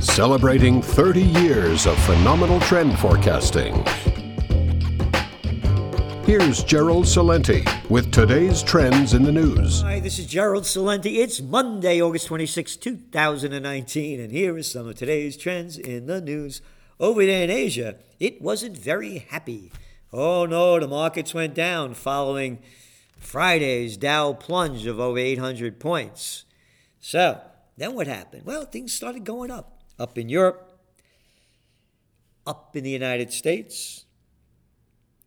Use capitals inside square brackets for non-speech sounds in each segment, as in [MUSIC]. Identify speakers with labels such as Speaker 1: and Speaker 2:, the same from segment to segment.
Speaker 1: celebrating 30 years of phenomenal trend forecasting. Here's Gerald Celente with today's trends in the news.
Speaker 2: Hi, this is Gerald Celente. It's Monday, August 26, 2019, and here is some of today's trends in the news. Over there in Asia, it wasn't very happy. Oh no, the markets went down following Friday's Dow plunge of over 800 points. So, then what happened? Well, things started going up. Up in Europe, up in the United States,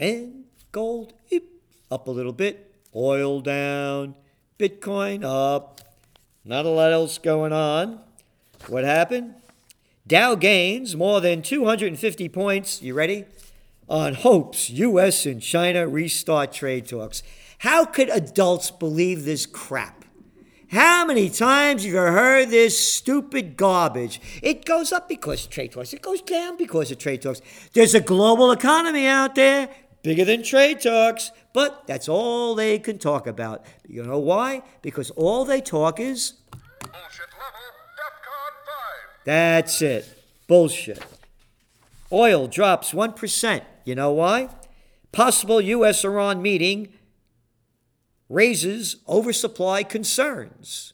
Speaker 2: and gold eep, up a little bit, oil down, Bitcoin up. Not a lot else going on. What happened? Dow gains more than 250 points. You ready? On hopes U.S. and China restart trade talks. How could adults believe this crap? How many times have you heard this stupid garbage? It goes up because of trade talks. It goes down because of trade talks. There's a global economy out there bigger than trade talks, but that's all they can talk about. You know why? Because all they talk is
Speaker 3: Bullshit level, DEFCON 5.
Speaker 2: that's it. Bullshit. Oil drops 1%. You know why? Possible US Iran meeting raises oversupply concerns.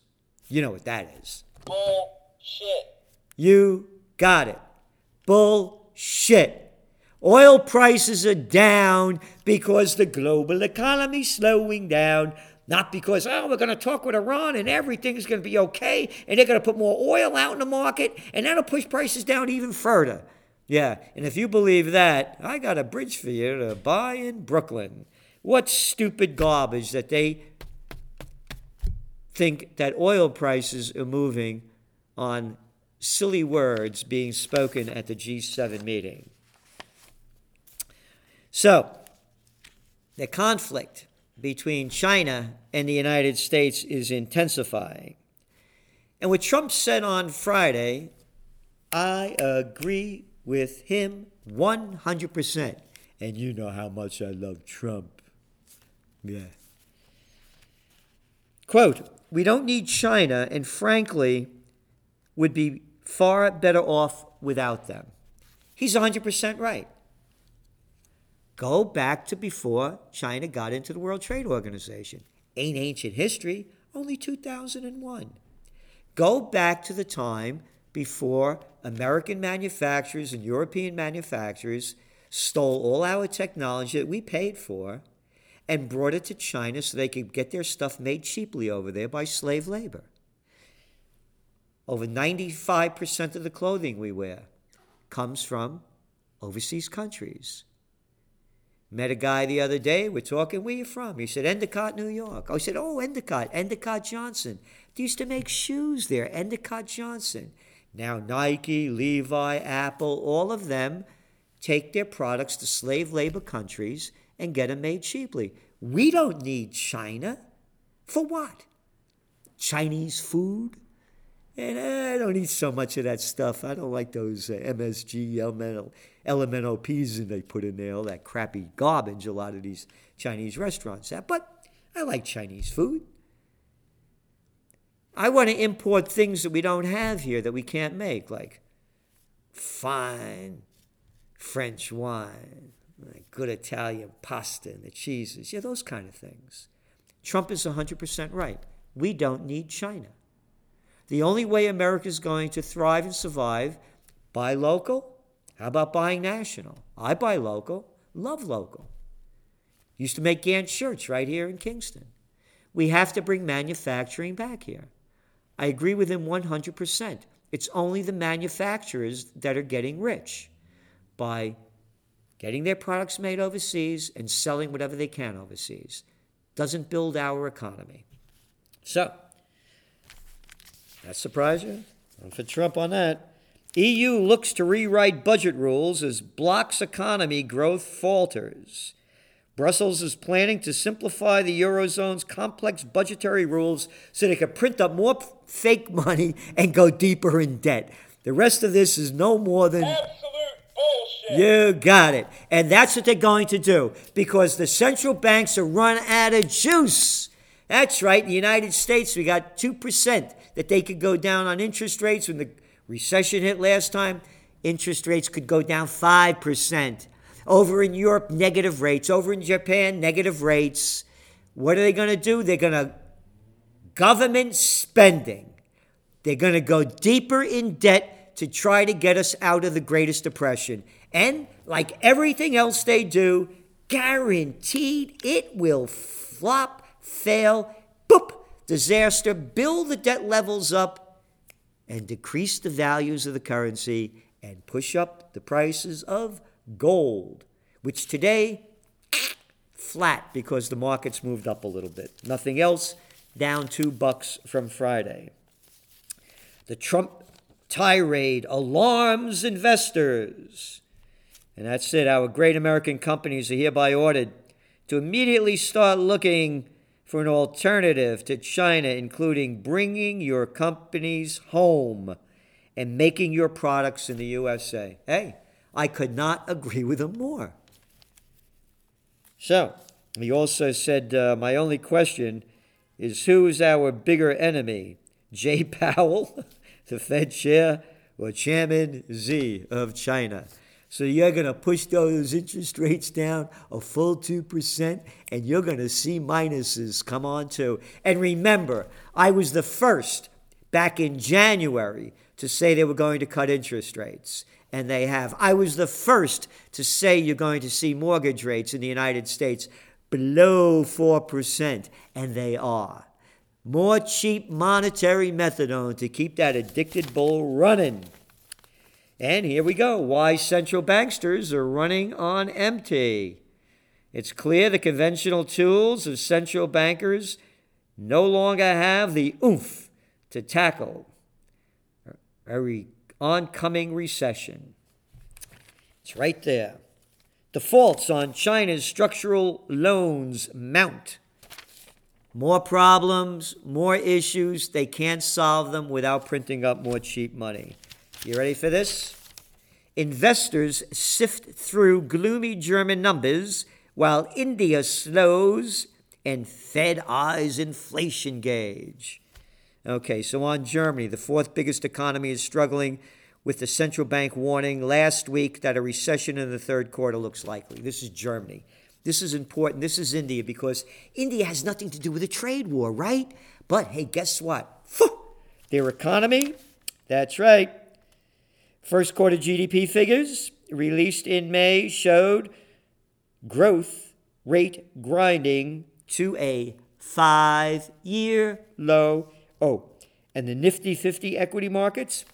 Speaker 2: You know what that is.
Speaker 3: Bullshit.
Speaker 2: You got it. Bullshit. Oil prices are down because the global economy's slowing down, not because, oh, we're going to talk with Iran and everything's going to be okay and they're going to put more oil out in the market and that'll push prices down even further. Yeah, and if you believe that, I got a bridge for you to buy in Brooklyn. What stupid garbage that they think that oil prices are moving on silly words being spoken at the G7 meeting. So, the conflict between China and the United States is intensifying. And what Trump said on Friday, I agree with him 100%. And you know how much I love Trump. Yeah. Quote, we don't need China, and frankly, would be far better off without them. He's 100% right. Go back to before China got into the World Trade Organization. Ain't ancient history, only 2001. Go back to the time before American manufacturers and European manufacturers stole all our technology that we paid for and brought it to China so they could get their stuff made cheaply over there by slave labor. Over 95% of the clothing we wear comes from overseas countries. Met a guy the other day. We're talking. Where you from? He said Endicott, New York. Oh, I said, Oh, Endicott, Endicott Johnson. They used to make shoes there. Endicott Johnson. Now Nike, Levi, Apple, all of them take their products to slave labor countries and get them made cheaply. We don't need China. For what? Chinese food? And I don't eat so much of that stuff. I don't like those uh, MSG, elemental, peas and they put in there, all that crappy garbage a lot of these Chinese restaurants have. But I like Chinese food. I want to import things that we don't have here that we can't make, like fine French wine, good Italian pasta and the cheeses. Yeah, those kind of things. Trump is 100% right. We don't need China. The only way America is going to thrive and survive, buy local. How about buying national? I buy local, love local. Used to make Gant shirts right here in Kingston. We have to bring manufacturing back here. I agree with him 100%. It's only the manufacturers that are getting rich by getting their products made overseas and selling whatever they can overseas. Doesn't build our economy. So, that surprise you? Not for Trump on that. EU looks to rewrite budget rules as bloc's economy growth falters. Brussels is planning to simplify the Eurozone's complex budgetary rules so they can print up more fake money and go deeper in debt. The rest of this is no more than. You got it. And that's what they're going to do because the central banks are run out of juice. That's right. In the United States, we got 2% that they could go down on interest rates when the Recession hit last time, interest rates could go down 5%. Over in Europe, negative rates. Over in Japan, negative rates. What are they going to do? They're going to government spending. They're going to go deeper in debt to try to get us out of the greatest depression. And like everything else they do, guaranteed it will flop, fail, boop, disaster, build the debt levels up, and decrease the values of the currency and push up the prices of gold, which today flat because the market's moved up a little bit. Nothing else, down two bucks from Friday. The Trump tirade alarms investors. And that's it. Our great American companies are hereby ordered to immediately start looking for an alternative to China, including bringing your companies home and making your products in the USA. Hey, I could not agree with him more. So, he also said, uh, My only question is who's our bigger enemy, Jay [LAUGHS] Powell, [LAUGHS] the Fed chair, or Chairman Xi of China? So you're going to push those interest rates down a full 2%, and you're going to see minuses come on too. And remember, I was the first back in January to say they were going to cut interest rates, and they have. I was the first to say you're going to see mortgage rates in the United States below 4%, and they are. More cheap monetary methadone to keep that addicted bull running. And here we go. Why central banksters are running on empty. It's clear the conventional tools of central bankers no longer have the oomph to tackle a oncoming recession. It's right there. Defaults on China's structural loans mount. More problems, more issues. They can't solve them without printing up more cheap money. You ready for this? Investors sift through gloomy German numbers while India slows and Fed eyes inflation gauge. Okay, so on Germany, the fourth biggest economy is struggling with the central bank warning last week that a recession in the third quarter looks likely. This is Germany. This is important. This is India because India has nothing to do with a trade war, right? But hey, guess what? Their economy, that's right, First quarter GDP figures released in May showed growth rate grinding to a five year low. Oh, and the Nifty 50 equity markets,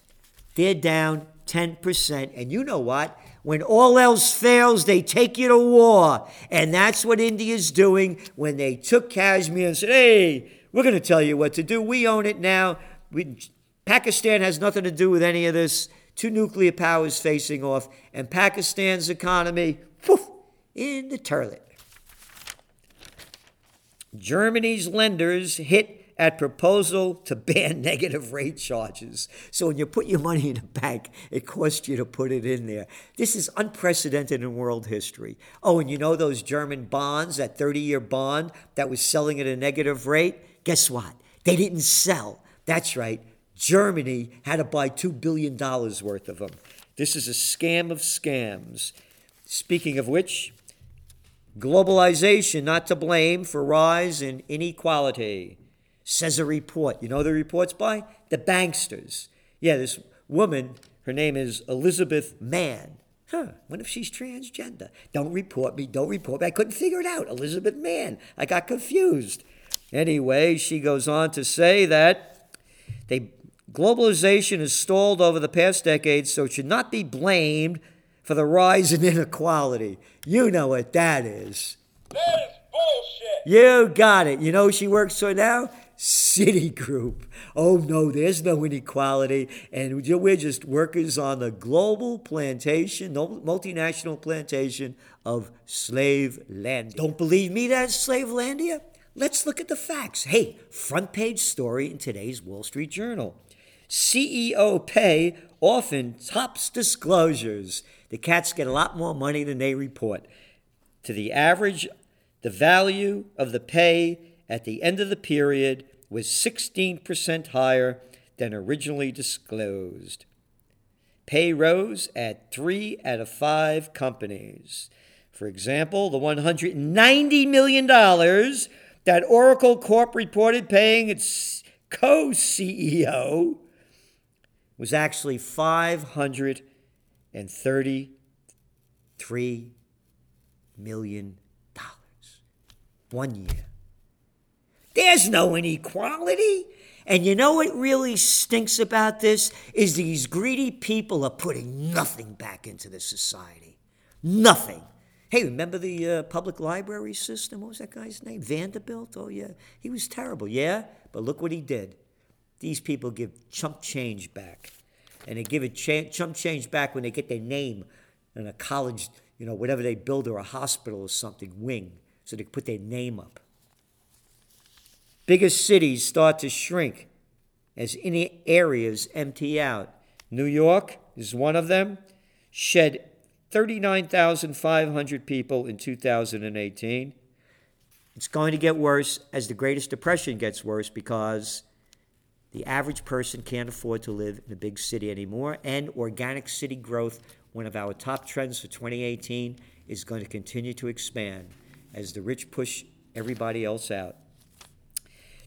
Speaker 2: they're down 10%. And you know what? When all else fails, they take you to war. And that's what India's doing when they took Kashmir and said, hey, we're going to tell you what to do. We own it now. We, Pakistan has nothing to do with any of this two nuclear powers facing off, and Pakistan's economy in the toilet. Germany's lenders hit at proposal to ban [LAUGHS] negative rate charges. So when you put your money in a bank, it costs you to put it in there. This is unprecedented in world history. Oh, and you know those German bonds, that 30 year bond that was selling at a negative rate? Guess what? They didn't sell. That's right. Germany had to buy $2 billion worth of them. This is a scam of scams. Speaking of which, globalization not to blame for rise in inequality, says a report. You know the report's by? The banksters. Yeah, this woman, her name is Elizabeth Mann. Huh, what if she's transgender? Don't report me, don't report me. I couldn't figure it out. Elizabeth Mann. I got confused. Anyway, she goes on to say that they Globalization has stalled over the past decades, so it should not be blamed for the rise in [LAUGHS] inequality. You know what that is.
Speaker 3: That is bullshit.
Speaker 2: You got it. You know who she works for now? Citigroup. Oh no, there's no inequality, and we're just workers on the global plantation, multinational plantation of slave land. Don't believe me that's Slavelandia? Let's look at the facts. Hey, front page story in today's Wall Street Journal. CEO pay often tops disclosures. The cats get a lot more money than they report. To the average, the value of the pay at the end of the period was 16% higher than originally disclosed. Pay rose at three out of five companies. For example, the $190 million that Oracle Corp reported paying its co CEO was actually $533 million. One year. There's no inequality. And you know what really stinks about this is these greedy people are putting nothing back into the society. Nothing. Hey, remember the uh, public library system? What was that guy's name? Vanderbilt? Oh, yeah. He was terrible, yeah? But look what he did. These people give chump change back. And they give a cha- chump change back when they get their name in a college, you know, whatever they build or a hospital or something, wing, so they put their name up. Bigger cities start to shrink as any areas empty out. New York is one of them, shed 39,500 people in 2018. It's going to get worse as the Greatest Depression gets worse because the average person can't afford to live in a big city anymore, and organic city growth, one of our top trends for 2018, is going to continue to expand as the rich push everybody else out.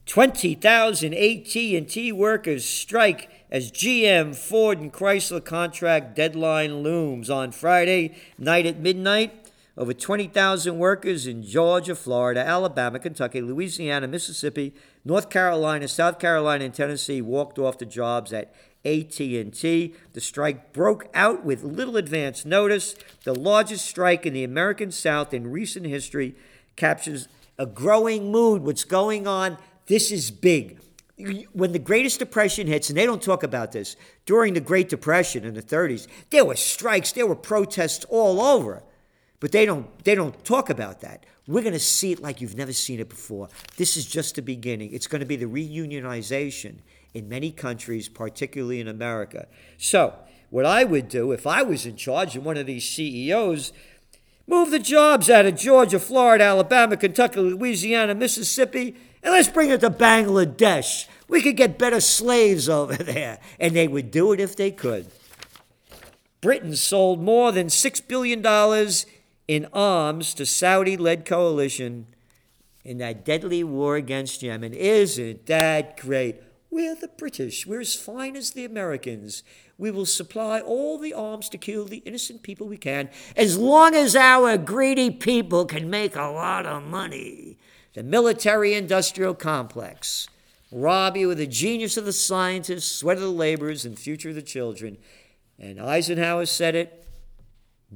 Speaker 2: 20,000 AT&T workers strike as GM, Ford, and Chrysler contract deadline looms on Friday night at midnight. Over 20,000 workers in Georgia, Florida, Alabama, Kentucky, Louisiana, Mississippi, North Carolina, South Carolina, and Tennessee walked off the jobs at AT&T. The strike broke out with little advance notice. The largest strike in the American South in recent history captures a growing mood. What's going on this is big. When the Greatest Depression hits, and they don't talk about this, during the Great Depression in the 30s, there were strikes, there were protests all over. But they don't they don't talk about that. We're going to see it like you've never seen it before. This is just the beginning. It's going to be the reunionization in many countries, particularly in America. So, what I would do if I was in charge and one of these CEOs, move the jobs out of Georgia, Florida, Alabama, Kentucky, Louisiana, Mississippi, and let's bring it to Bangladesh. We could get better slaves over [LAUGHS] there. And they would do it if they could. Britain sold more than $6 billion in arms to Saudi led coalition in that deadly war against Yemen. Isn't that great? We're the British. We're as fine as the Americans. We will supply all the arms to kill the innocent people we can, as long as our greedy people can make a lot of money the military industrial complex. Rob you of the genius of the scientists, sweat of the laborers, and future of the children. And Eisenhower said it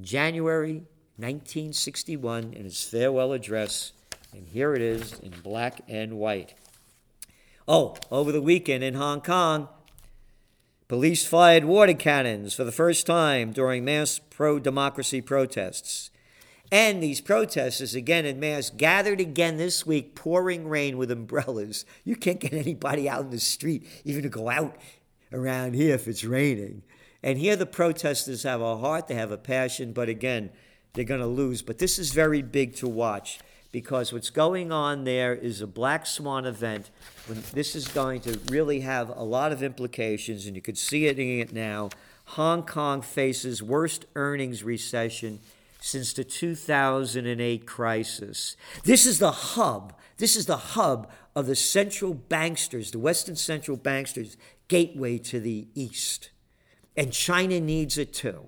Speaker 2: January 1961 in his farewell address. And here it is in black and white. Oh, over the weekend in Hong Kong, police fired water cannons for the first time during mass pro democracy protests. And these protesters, again in mass, gathered again this week, pouring rain with umbrellas. You can't get anybody out in the street, even to go out around here if it's raining. And here the protesters have a heart, they have a passion, but again, they're going to lose. But this is very big to watch because what's going on there is a black swan event. When this is going to really have a lot of implications, and you could see it in it now. Hong Kong faces worst earnings recession since the 2008 crisis. This is the hub. This is the hub of the central banksters, the Western central banksters, gateway to the East. And China needs it too.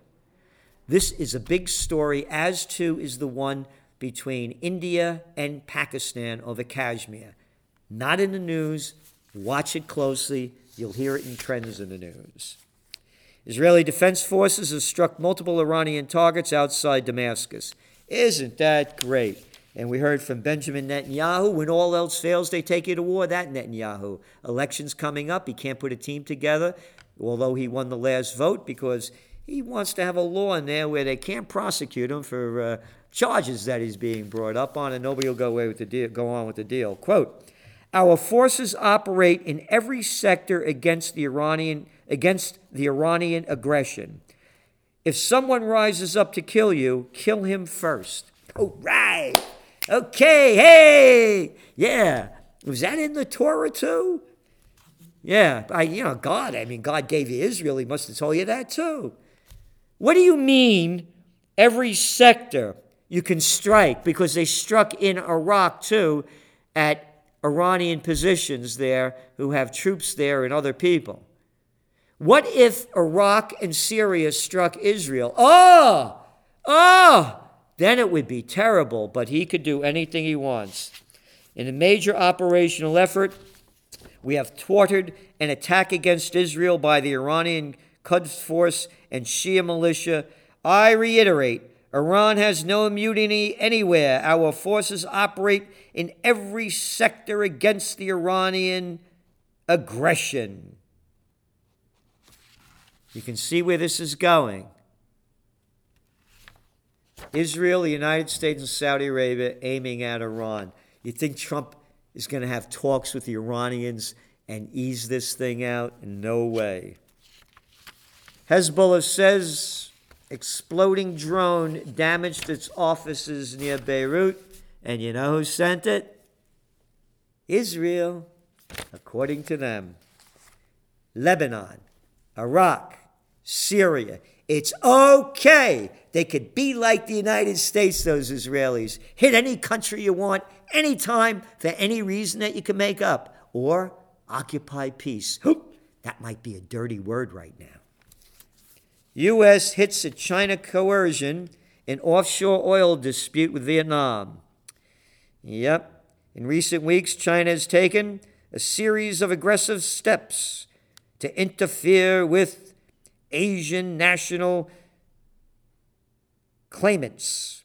Speaker 2: This is a big story, as too is the one between India and Pakistan over Kashmir. Not in the news. Watch it closely. You'll hear it in trends in the news. Israeli defense forces have struck multiple Iranian targets outside Damascus. Isn't that great? And we heard from Benjamin Netanyahu when all else fails, they take you to war. That Netanyahu. Elections coming up. He can't put a team together, although he won the last vote because he wants to have a law in there where they can't prosecute him for uh, charges that he's being brought up on, and nobody will go away with the deal, go on with the deal. Quote: Our forces operate in every sector against the Iranian against the Iranian aggression. If someone rises up to kill you, kill him first. Oh, right. Okay, hey, yeah. Was that in the Torah too? Yeah, I, you know, God, I mean, God gave you Israel. He must have told you that too. What do you mean every sector you can strike? Because they struck in Iraq too at Iranian positions there who have troops there and other people. What if Iraq and Syria struck Israel? Oh, oh, then it would be terrible, but he could do anything he wants. In a major operational effort, we have thwarted an attack against Israel by the Iranian Quds Force and Shia militia. I reiterate Iran has no immunity anywhere. Our forces operate in every sector against the Iranian aggression. You can see where this is going. Israel, the United States, and Saudi Arabia aiming at Iran. You think Trump is going to have talks with the Iranians and ease this thing out? No way. Hezbollah says exploding drone damaged its offices near Beirut. And you know who sent it? Israel, according to them. Lebanon, Iraq, Syria. It's okay. They could be like the United States, those Israelis. Hit any country you want, anytime, for any reason that you can make up. Or occupy peace. That might be a dirty word right now. U.S. hits a China coercion in offshore oil dispute with Vietnam. Yep. In recent weeks, China has taken a series of aggressive steps to interfere with Asian national claimants,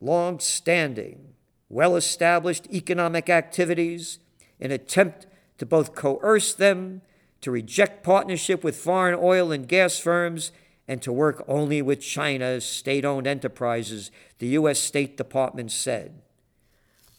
Speaker 2: long standing, well established economic activities, in attempt to both coerce them to reject partnership with foreign oil and gas firms and to work only with China's state owned enterprises, the U.S. State Department said.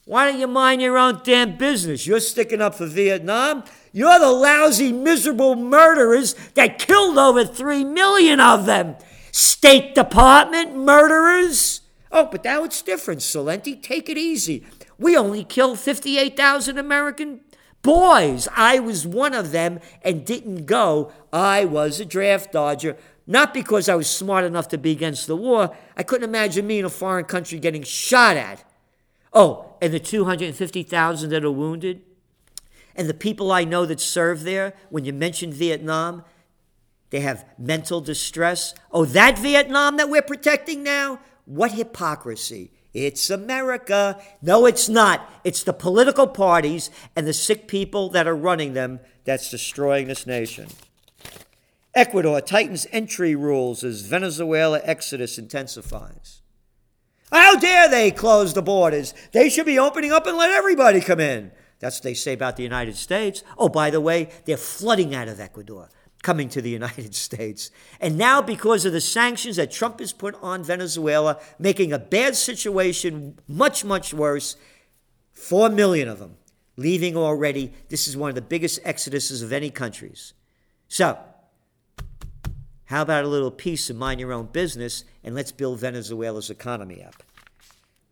Speaker 2: Why don't you mind your own damn business? You're sticking up for Vietnam. You're the lousy, miserable murderers that killed over three million of them. State Department murderers? Oh, but now it's different, Celente. Take it easy. We only killed 58,000 American boys. I was one of them and didn't go. I was a draft dodger. Not because I was smart enough to be against the war. I couldn't imagine me in a foreign country getting shot at. Oh, and the 250,000 that are wounded? And the people I know that serve there, when you mention Vietnam, they have mental distress. Oh, that Vietnam that we're protecting now? What hypocrisy. It's America. No, it's not. It's the political parties and the sick people that are running them that's destroying this nation. Ecuador tightens entry rules as Venezuela exodus intensifies. How dare they close the borders? They should be opening up and let everybody come in. That's what they say about the United States. Oh, by the way, they're flooding out of Ecuador coming to the [LAUGHS] United States. And now, because of the sanctions that Trump has put on Venezuela, making a bad situation much, much worse, four million of them leaving already. This is one of the biggest exoduses of any countries. So, how about a little peace and mind your own business and let's build Venezuela's economy up?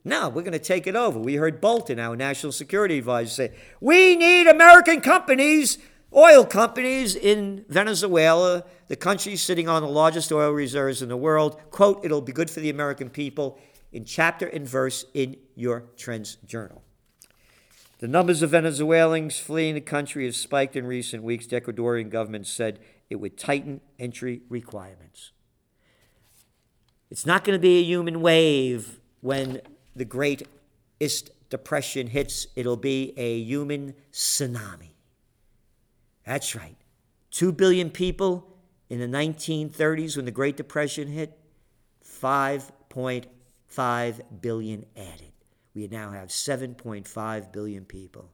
Speaker 2: No, we're going to take it over. We heard Bolton, our national security advisor, say, We need American companies oil companies in Venezuela, the country sitting on the largest oil reserves in the world. Quote, it'll be good for the American people in chapter and verse in your Trends Journal. The numbers of Venezuelans fleeing the country have spiked in recent weeks. The Ecuadorian government said it would tighten entry requirements. It's not going to be a human wave when the Great East Depression hits, it'll be a human tsunami. That's right. Two billion people in the 1930s when the Great Depression hit, 5.5 billion added. We now have 7.5 billion people.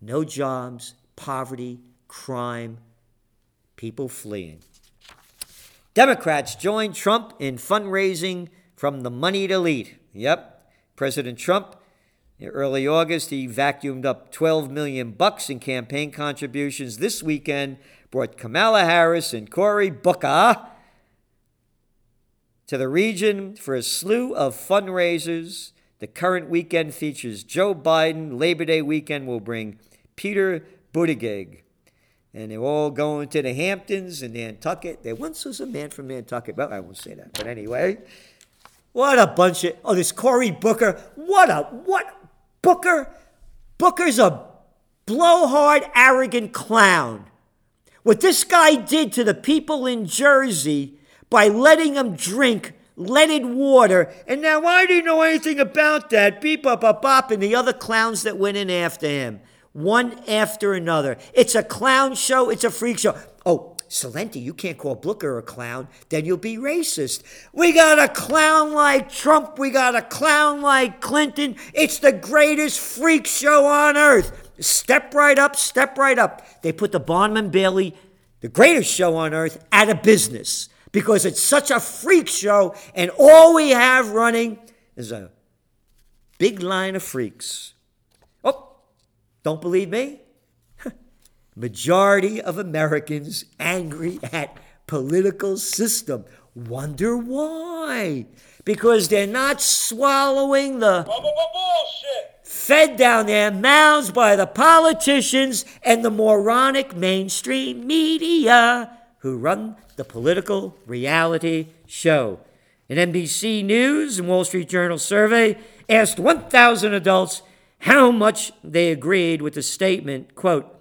Speaker 2: No jobs, poverty, crime, people fleeing. Democrats join Trump in fundraising from the moneyed elite. Yep, President Trump in early August, he vacuumed up 12 million bucks in campaign contributions. This weekend brought Kamala Harris and Cory Booker to the region for a slew of fundraisers. The current weekend features Joe Biden. Labor Day weekend will bring Peter Buttigieg. And they're all going to the Hamptons and Nantucket. There once was a man from Nantucket. Well, I won't say that, but anyway, what a bunch of oh, this Cory Booker. What a what Booker? Booker's a blowhard, arrogant clown. What this guy did to the people in Jersey by letting them drink leaded water, and now I didn't know anything about that. Beep, up, up, up, and the other clowns that went in after him, one after another. It's a clown show. It's a freak show. Oh, Celente, you can't call Booker a clown, then you'll be racist. We got a clown like Trump. We got a clown like Clinton. It's the greatest freak show on earth. Step right up, step right up. They put the Barnum and Bailey, the greatest show on earth, out of business because it's such a freak show, and all we have running is a big line of freaks. Don't believe me? [LAUGHS] Majority of Americans angry at political system. Wonder why? Because they're not swallowing the
Speaker 3: Bullshit.
Speaker 2: fed down their mouths by the politicians and the moronic mainstream media who run the political reality show. An NBC News and Wall Street Journal survey asked 1,000 adults how much they agreed with the statement, quote,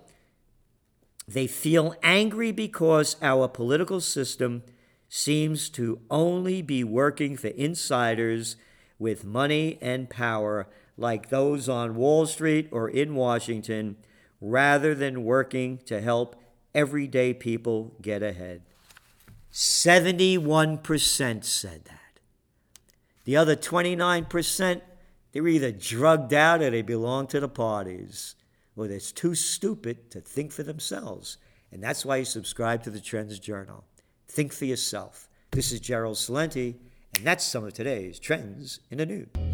Speaker 2: they feel angry because our political system seems to only be working for insiders with money and power like those on Wall Street or in Washington rather than working to help everyday people get ahead. 71% said that. The other 29%, they're either drugged out or they belong to the parties, or they're too stupid to think for themselves. And that's why you subscribe to the Trends Journal. Think for yourself. This is Gerald Celente, and that's some of today's trends in the news.